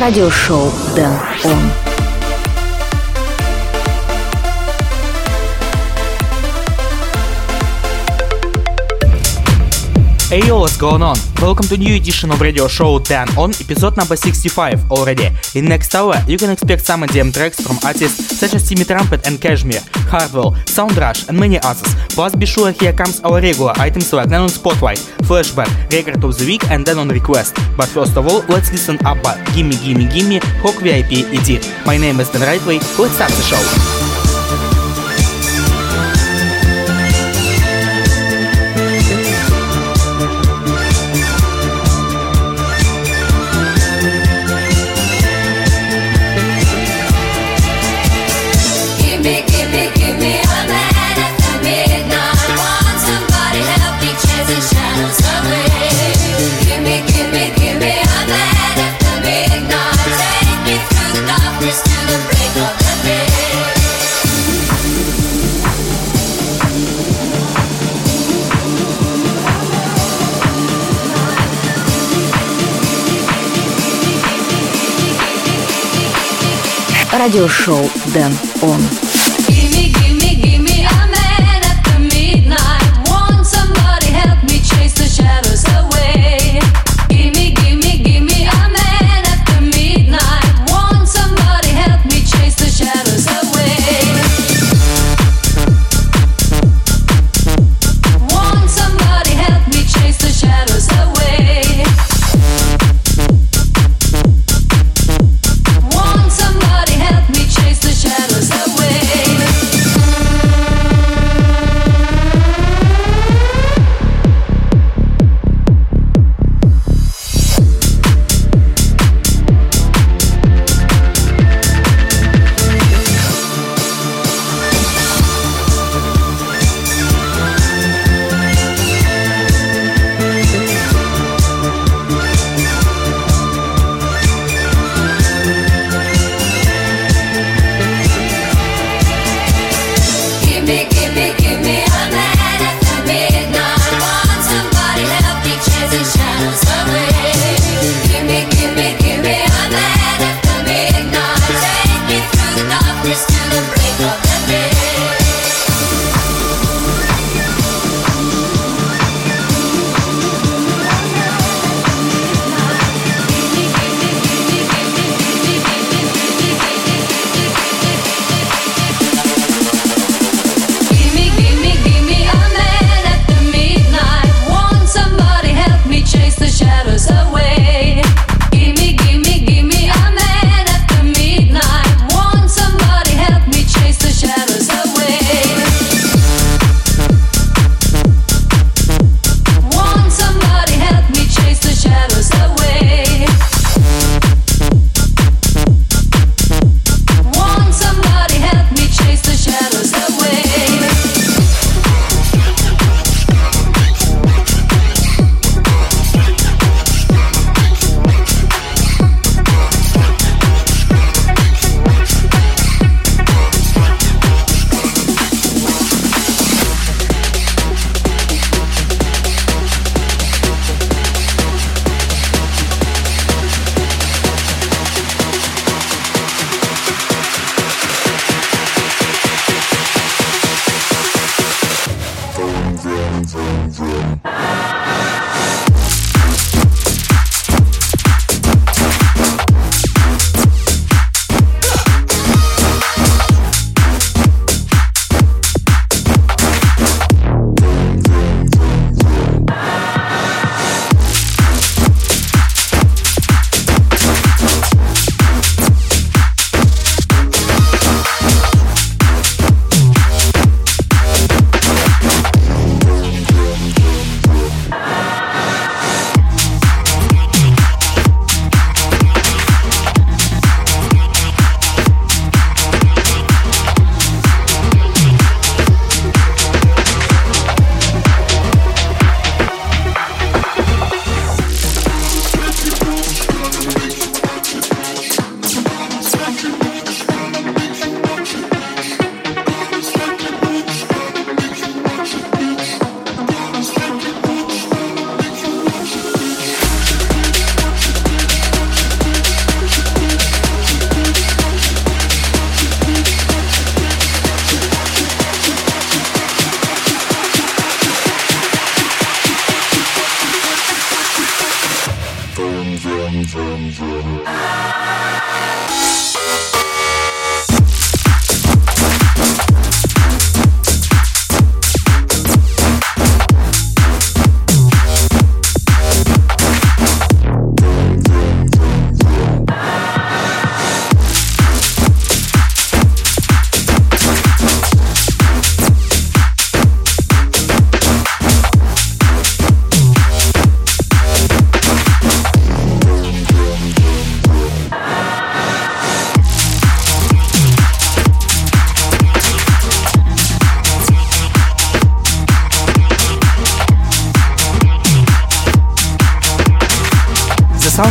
радиошоу Дэн Он. Hey yo, what's going on? Welcome to new edition of radio show Dan On episode number 65 already. In next hour, you can expect some EDM tracks from artists such as Timmy Trumpet and KSHMR, Hardwell, Soundrush and many others. Plus be sure here comes our regular items like Dan On Spotlight, Flashback, Record of the Week and Dan On Request. But first of all, let's listen ABBA, Gimme Gimme Gimme, Hawk VIP Edit. My name is Dan Rightway, let's start the show. Радиошоу Дэн Он.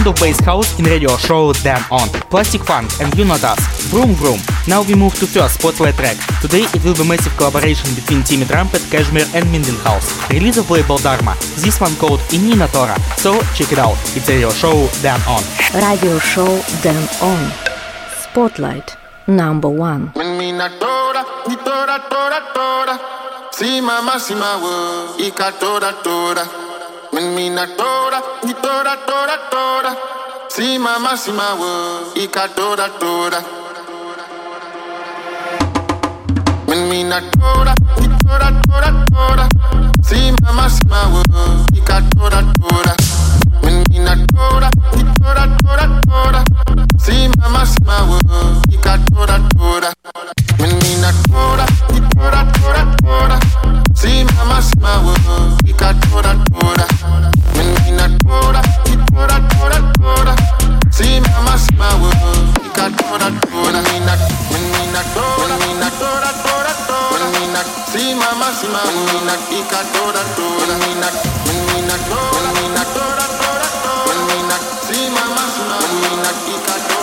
Sound of bass house in radio show Dan On, Plastik Funk and Younotus, Vroom Vroom. Now we move to first spotlight track. Today it will be massive collaboration between Timmy Trumpet, KSHMR and Minden House. Release of label Dharma. This one called Inina Tora. So check it out. It's radio show Dan On. Radio show Dan On. Spotlight number one. Si mama si mawo, ika tora tora. When me not tora, ni tora tora tora. Si mama si mawo, ika tora tora. When me not tora, ni tora tora tora. Si mama si mawo, ika tora tora. When me not tora, ni tora tora tora. Si mama si mawo, ika tora tora. When me not tora, ni tora tora tora. Si mama si mawo, ika tora tora. When me not tora, ni tora tora tora. Si mama si mawo, ika tora tora. When me not, when me not tora, when me not tora tora tora. When me not, si mama si mawo, when me not ika tora tora. When me not, when me not tora, when me not tora tora tora. When me not, si mama si mawo, when me not ika tora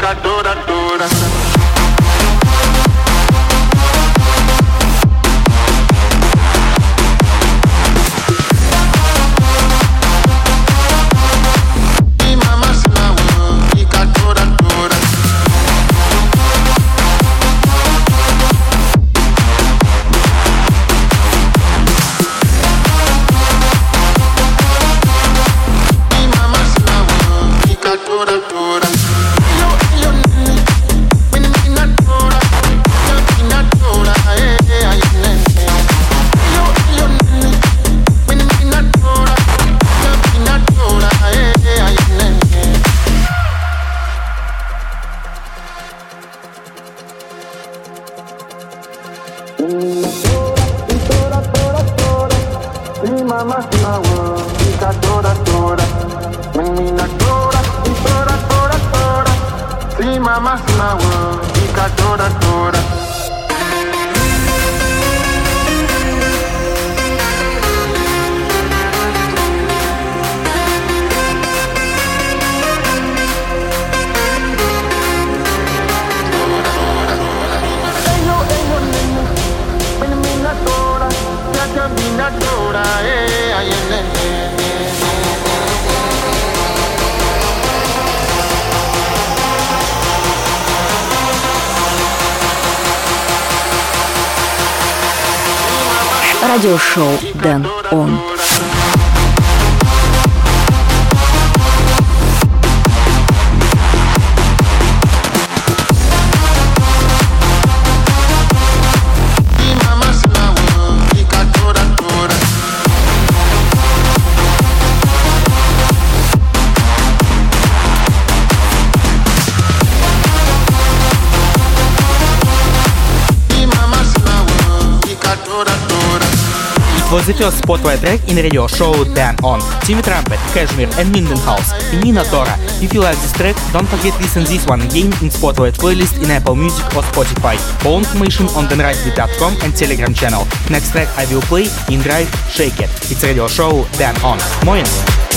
ika tora tora. Радиошоу Дэн Он. Was the first spotlight track in radio show Dan On. Timmy Trumpet, KSHMR and Minden House. Nina Tora. If you like this track, don't forget to listen this one again in Spotlight playlist in Apple Music or Spotify. All information on danrightbeat.com and Telegram channel. Next track I will play in Drive Shake It. It's radio show Dan On. Moin!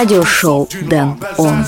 Радиошоу Дэн Он.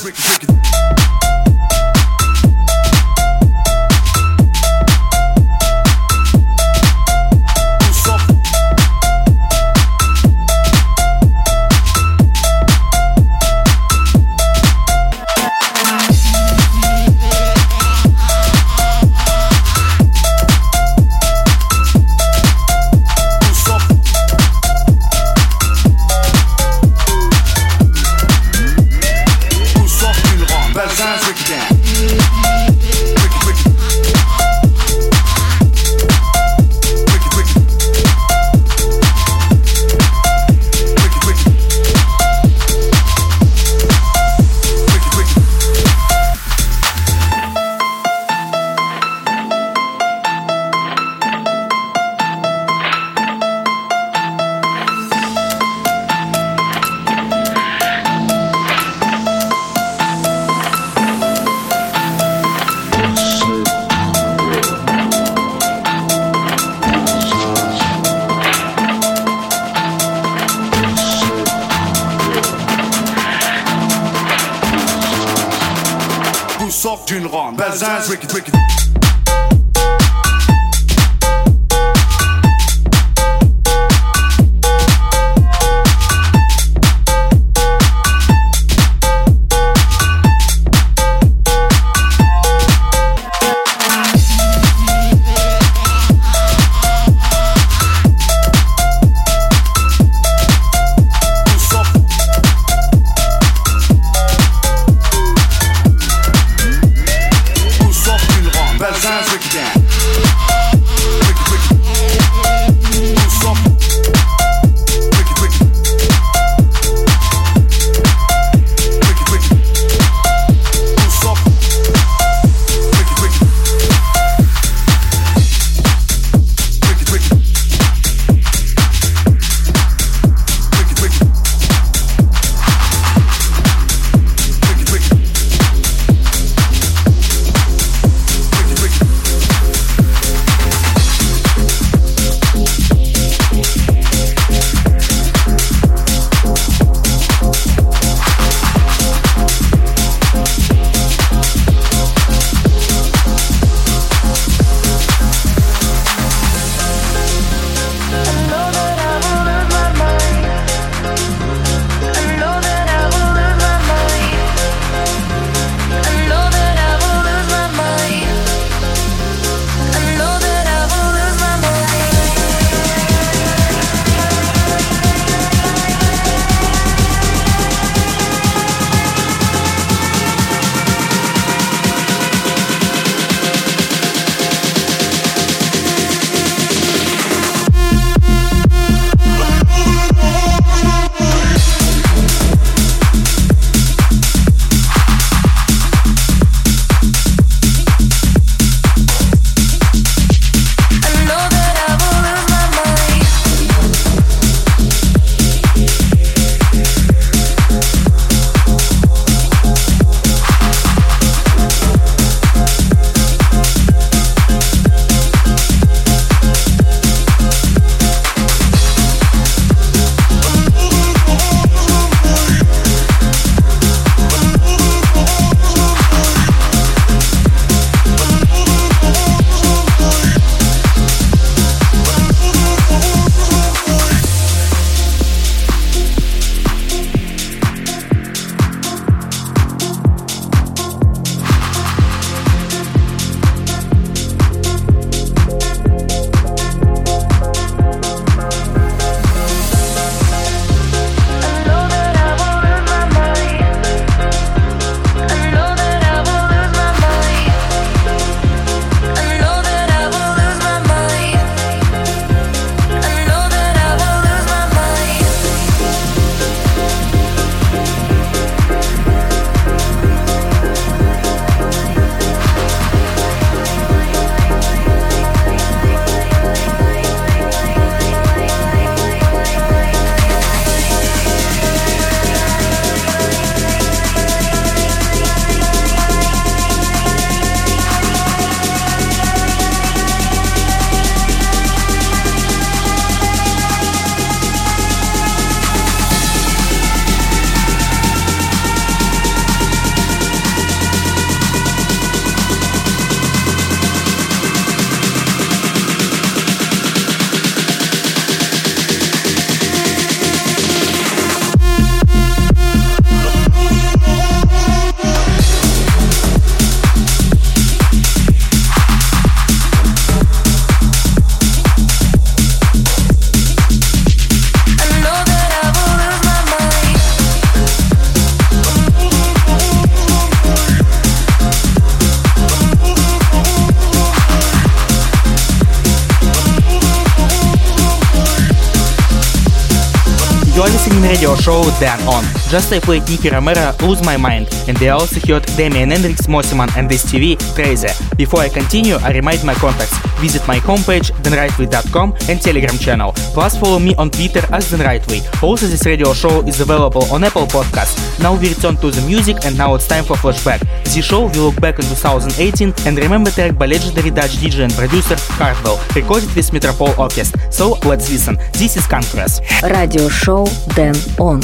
Dan On. Just I played Nicky Romero, Lose My Mind, and they also heard Damien N-Drix, Mosimann, and this TV, Crazy. Before I continue, I remind my contacts. Visit my homepage, danrightway.com and Telegram channel. Plus follow me on Twitter as thenrightway. Also this radio show is available on Apple Podcasts. Now we return to the music and now it's time for flashback. The show we look back in 2018 and remember track by legendary Dutch DJ and producer Hardwell, recorded with Metropole Orchestra. So let's listen. This is Conquest. Radio show Dan On.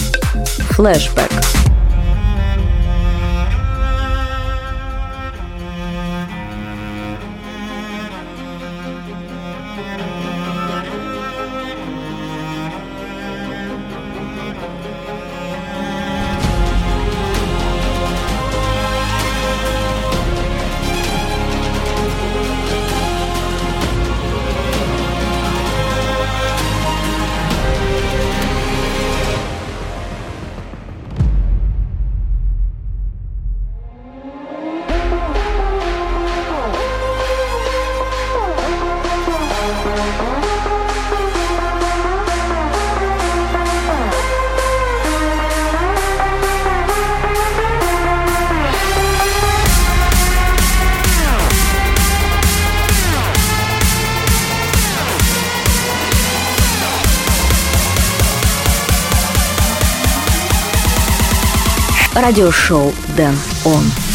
Флэшбэк. Радиошоу Дэн Он.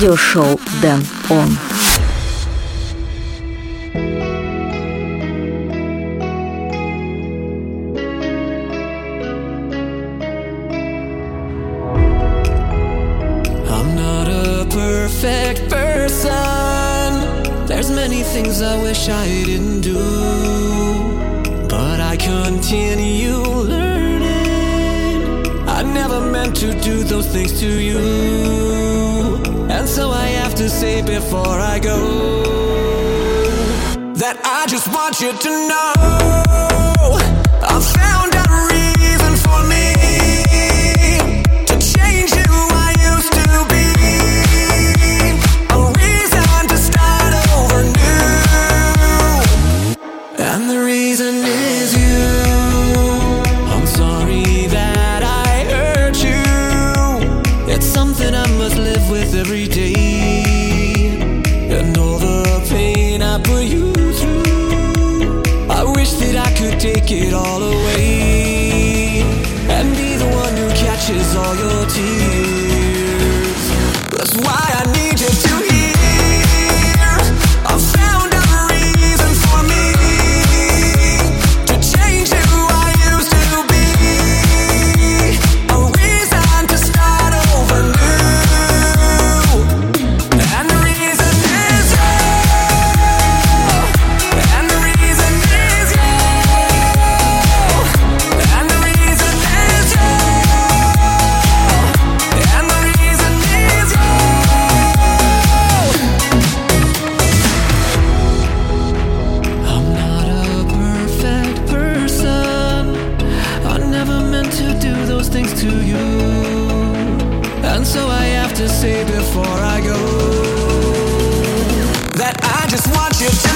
Радиошоу Дэн Он. I'm not a perfect person. There's many things I wish I didn't do. But I continue learning. I never meant to do those things to you. So I have to say before I go that I just want you to know And so I have to say before I go that I just want you to.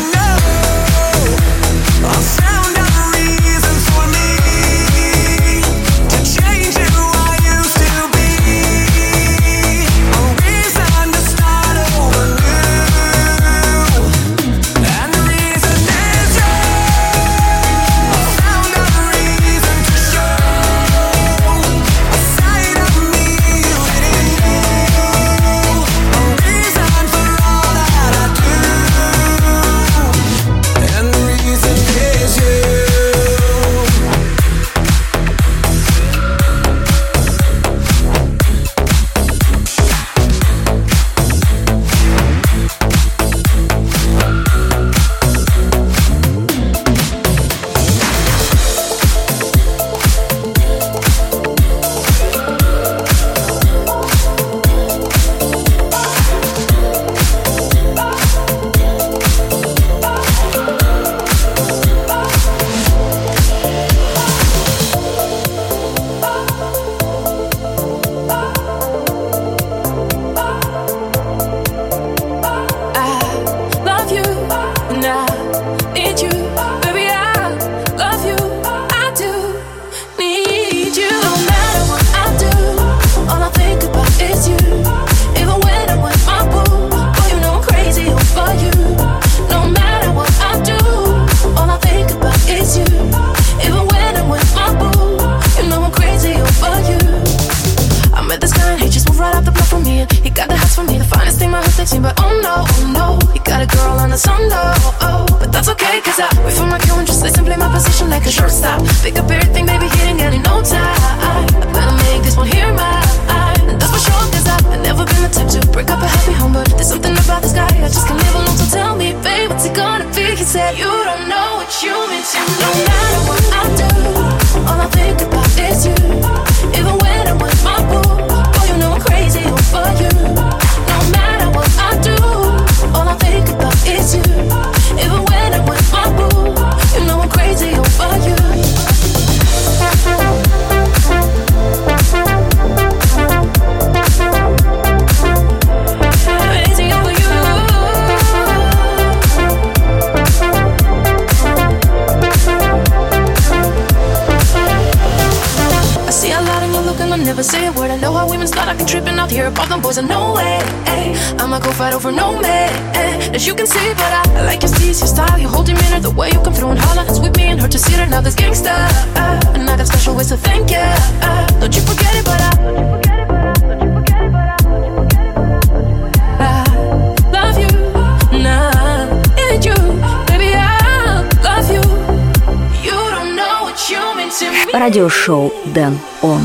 They simply my position like a shortstop. Pick up everything them boys are no way. I'ma go fight over no man. As you can see, but I, I like your steez, your style, your whole demeanor, the way you come through and holler. It's with me and her to see her now. This gangsta, and I got special ways to thank you. Don't Don't you forget it, but I. Радиошоу Дэн Он.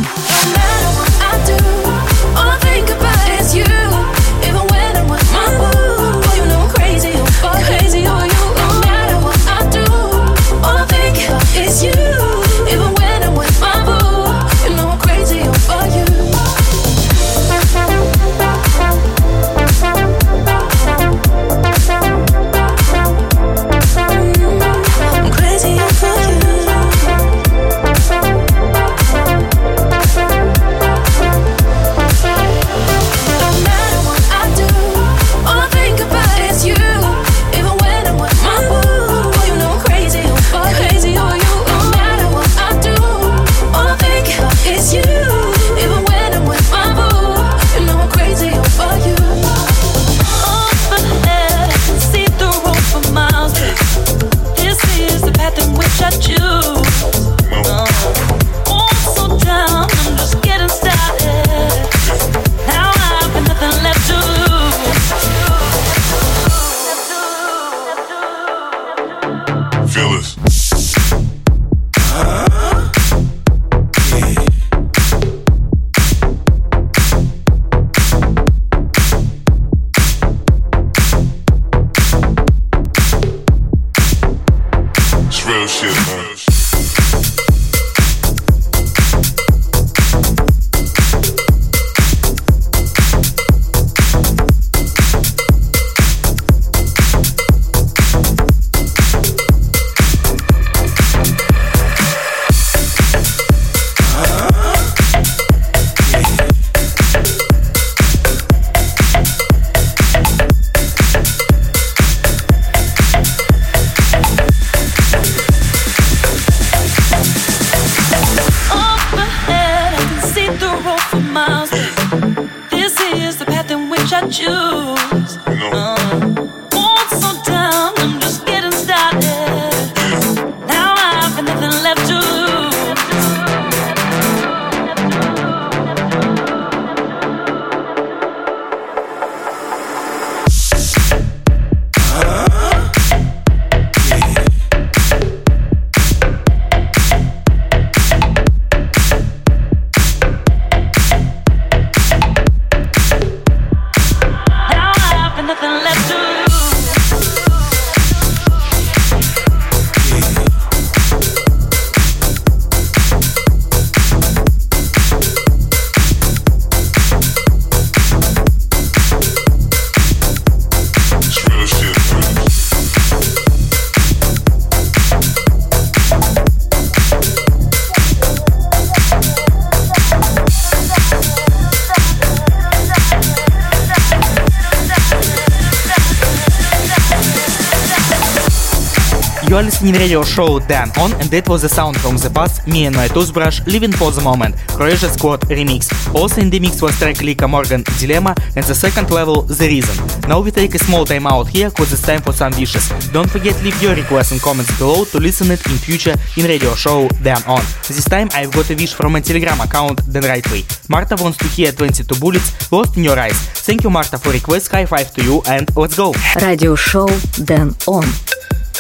in radio show Dan On, and that was the sound from the past, me and my toothbrush living for the moment, Croatia Squad remix. Also in the mix was track Lika Morgan Dilemma and the second level The Reason. Now we take a small time out here cause it's time for some wishes. Don't forget leave your requests and comments below to listen it in future in radio show Dan On. This time I've got a wish from my telegram account Dan Rightway. Marta wants to hear 22 bullets lost in your eyes. Thank you Marta for request, high five to you and let's go! Radio show Dan On.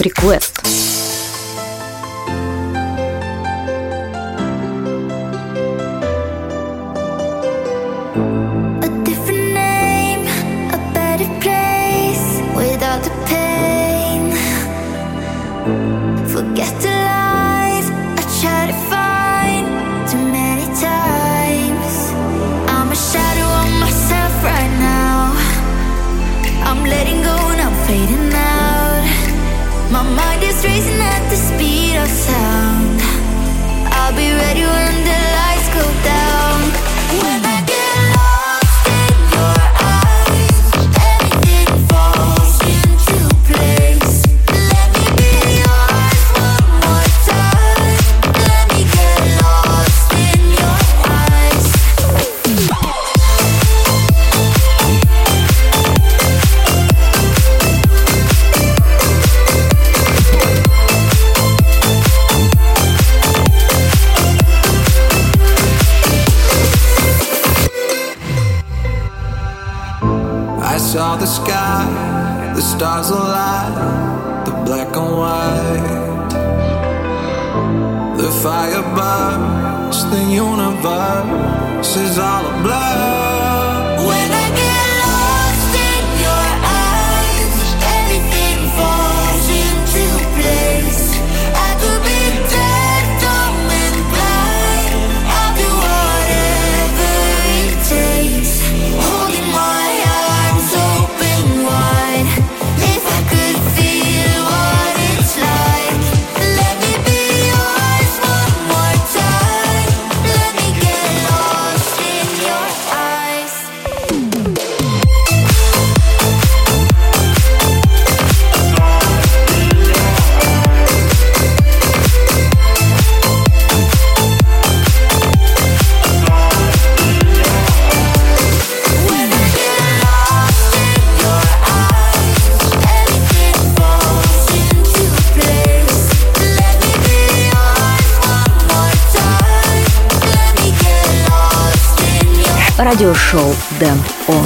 Request. Sound. I'll be ready Дэн Он.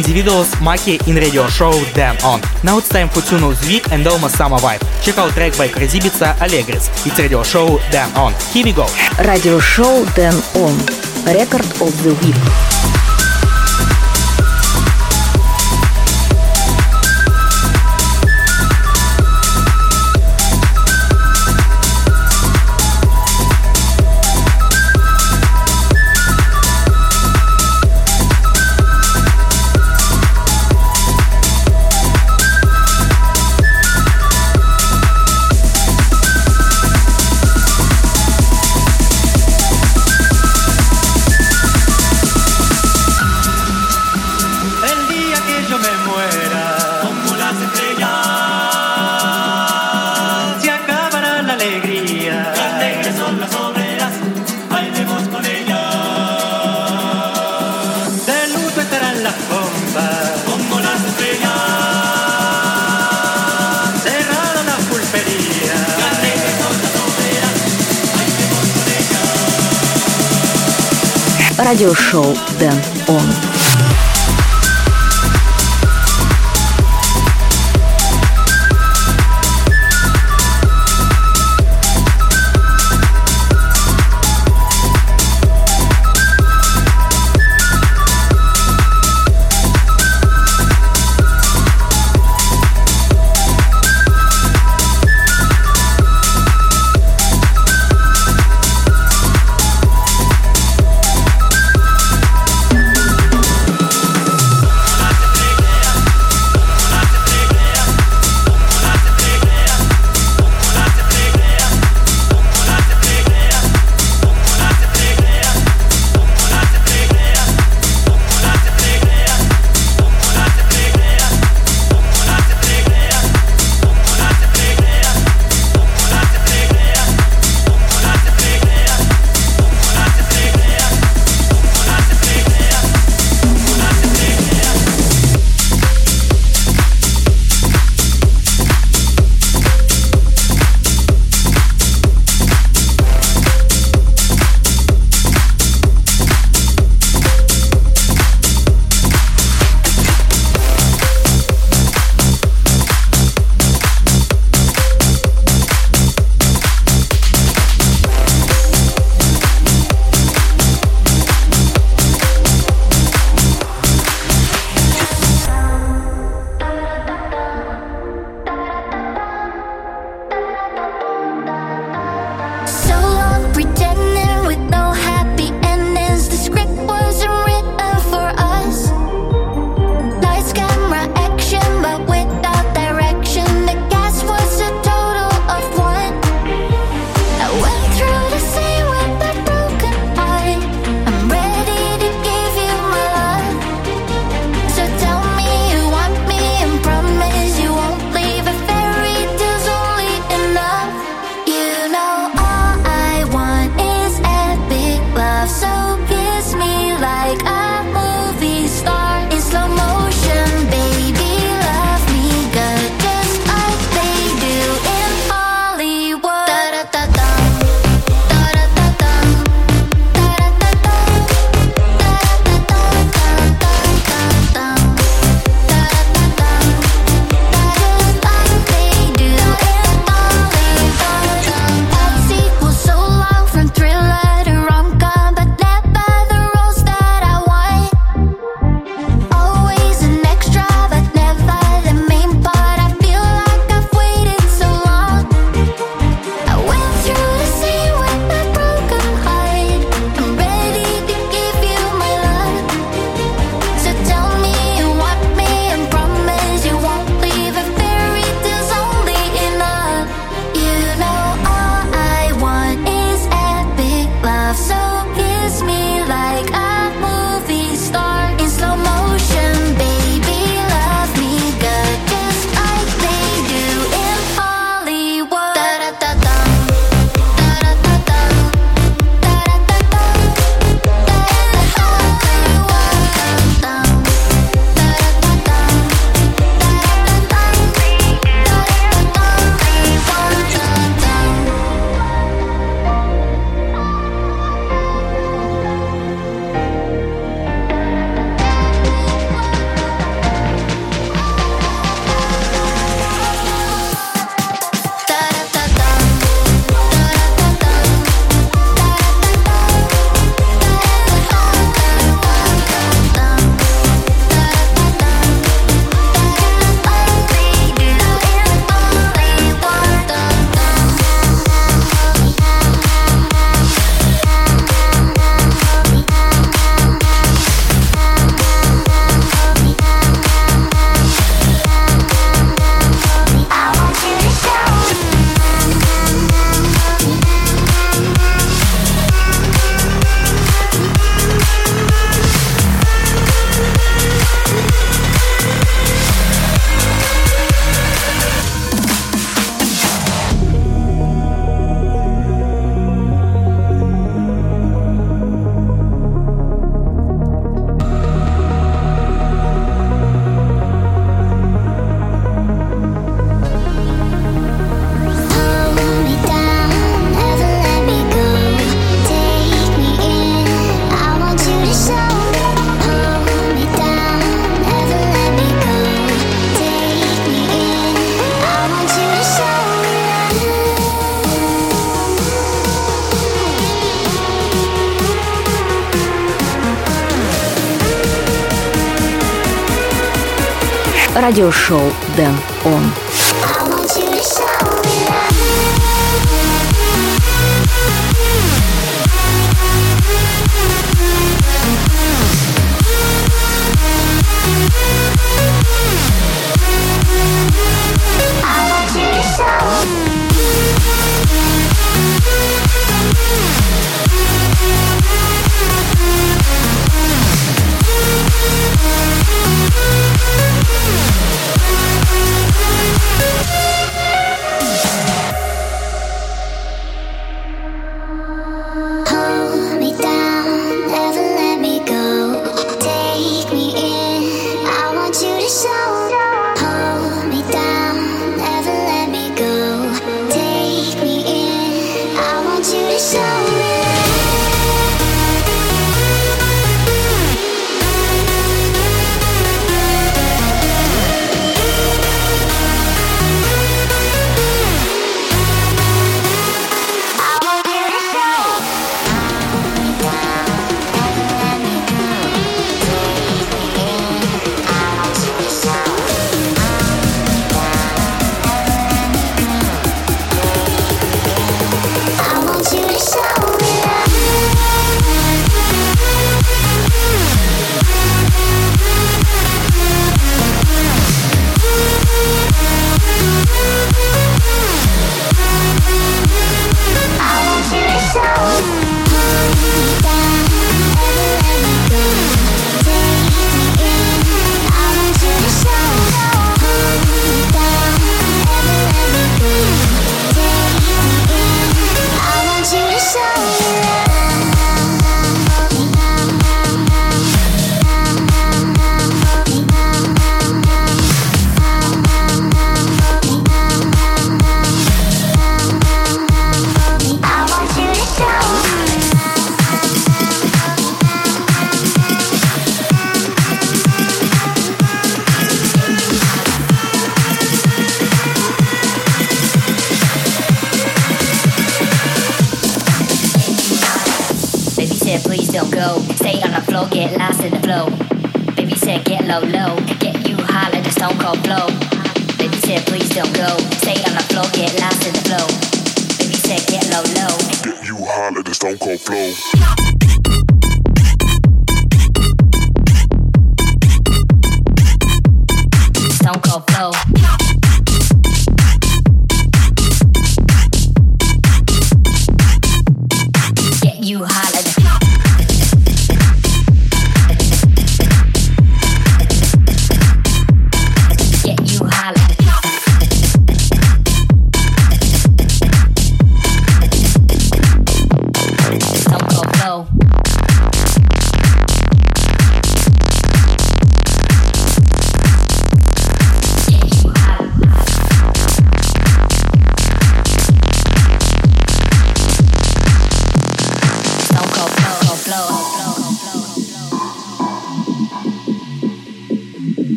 Individuals, Maki in radio show Dan On. Now it's time for Tune of the Week and almost Summer Vibe. Check out track by Crazy Ibiza Allegris. It's radio show Dan On. Here we go. Радиошоу Дэн Он. Record of the Week. Радиошоу Дэн Он. радиошоу «Дэн».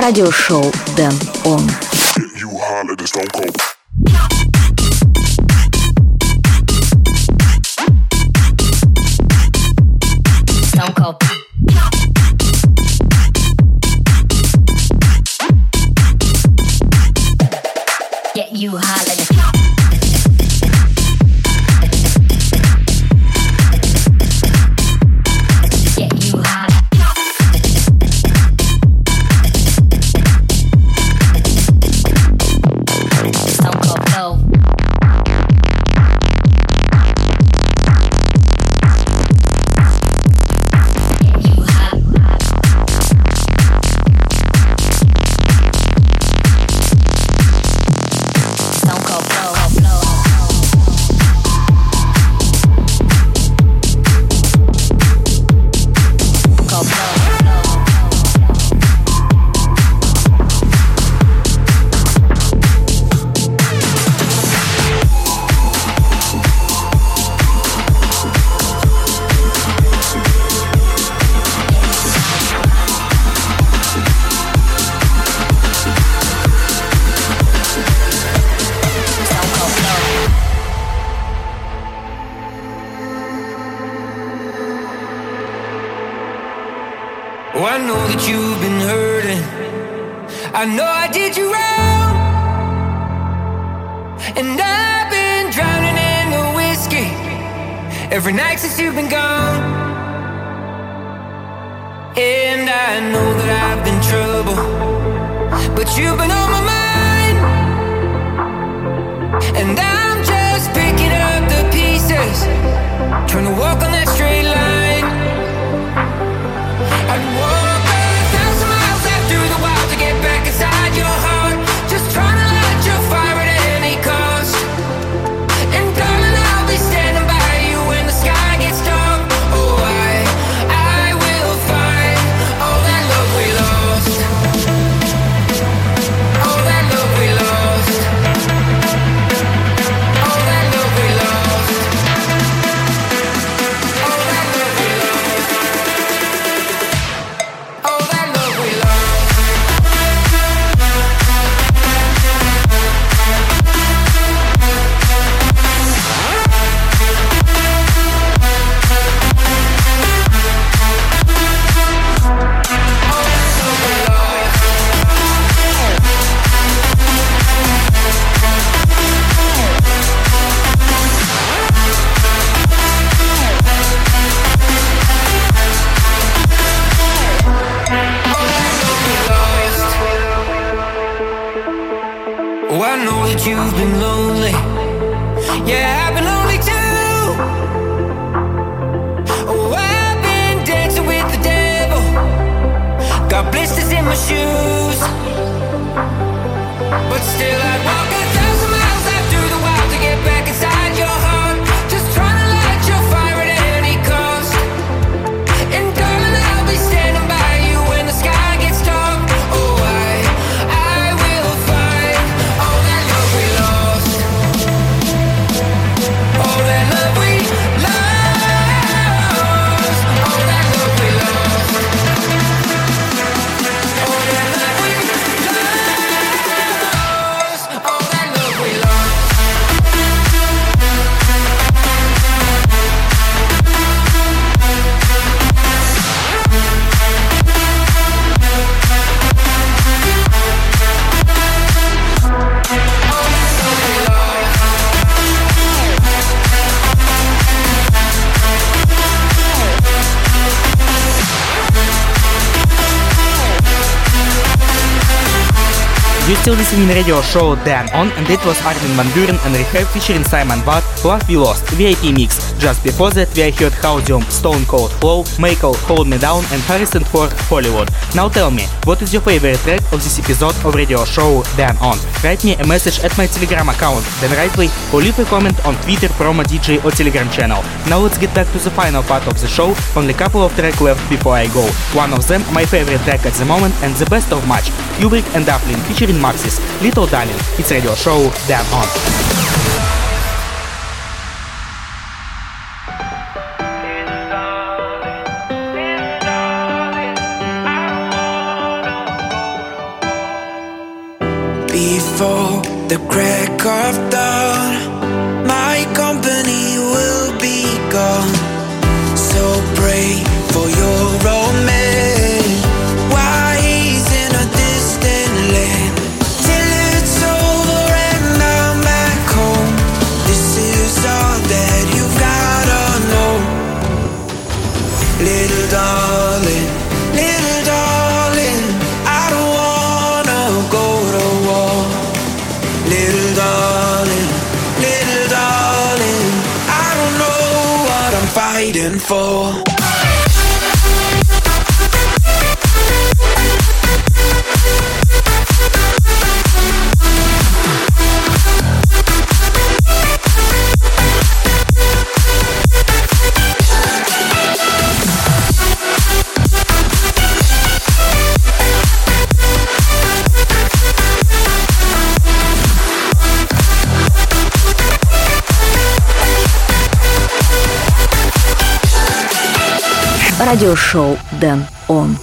радиошоу Дэн Он. You. Know that I've been trouble, but you've been on my mind. And I'm just picking up the pieces, trying to walk on that straight line. I'd walk Still listening radio show Dan On and it was Armin van Buuren and R3HAB featuring Simon Ward, Love We Lost, VIP Mix. Just before that we heard Hausium, Stone Cold Flow, Michael, Hold Me Down and Harrison Ford, Hollywood. Now tell me, what is your favorite track of this episode of radio show Dan On? Write me a message at my telegram account, Dan Rightway, or leave a comment on Twitter, Promo DJ or Telegram channel. Now let's get back to the final part of the show, only a couple of tracks left before I go. One of them my favorite track at the moment and the best of much, Kubrick and Dublin featuring Maxis, Little Darling. It's radio show Dan On. For. Радиошоу Дэн Он.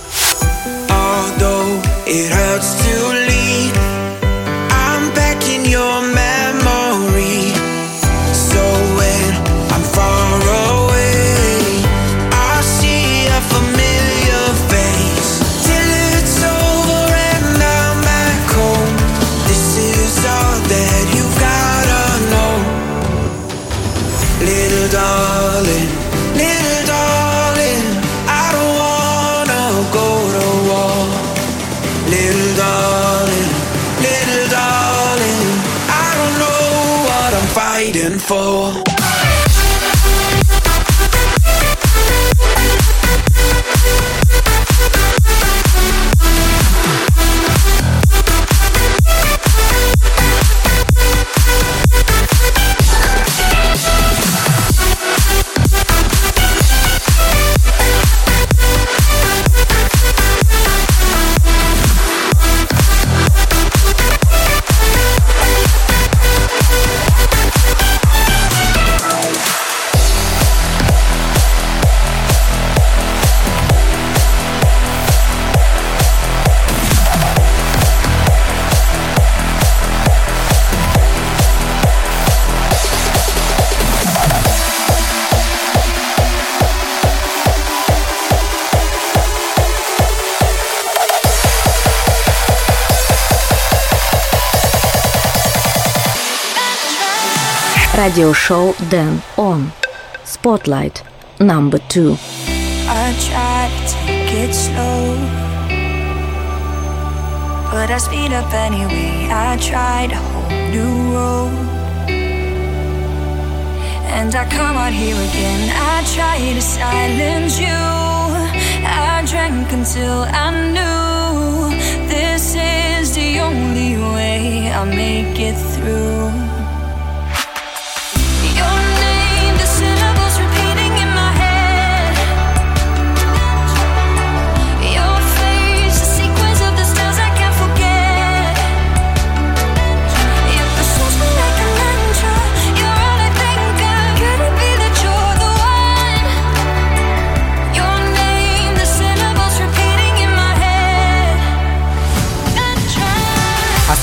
Radio Show Dan On Spotlight number two. I tried to get slow, but I speed up anyway. I tried a whole new road, and I come out here again. I try to silence you. I drank until I knew this is the only way I'll make it through.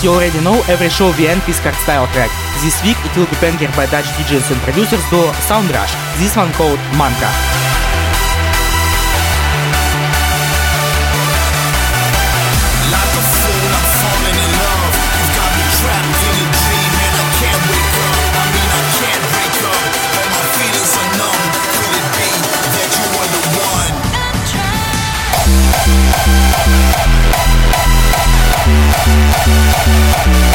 You already know, every show we end with hardstyle track. This week it will be banger by Dutch DJs and producers duo Sound Rush, This one called Mantra.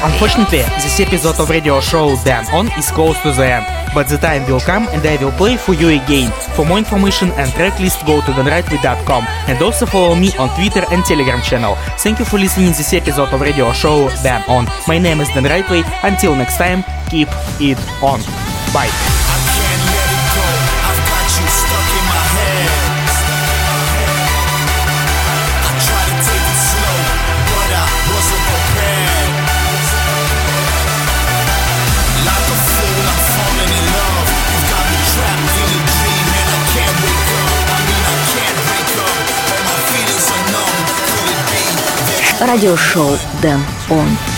Unfortunately, this episode of radio show Dan On is close to the end, but the time will come and I will play for you again. For more information and track list, go to danrightway.com and also follow me on Twitter and Telegram channel. Thank you for listening to this episode of radio show Dan On. My name is Dan Rightway. Until next time, keep it on. Bye. Радиошоу Дэн Он.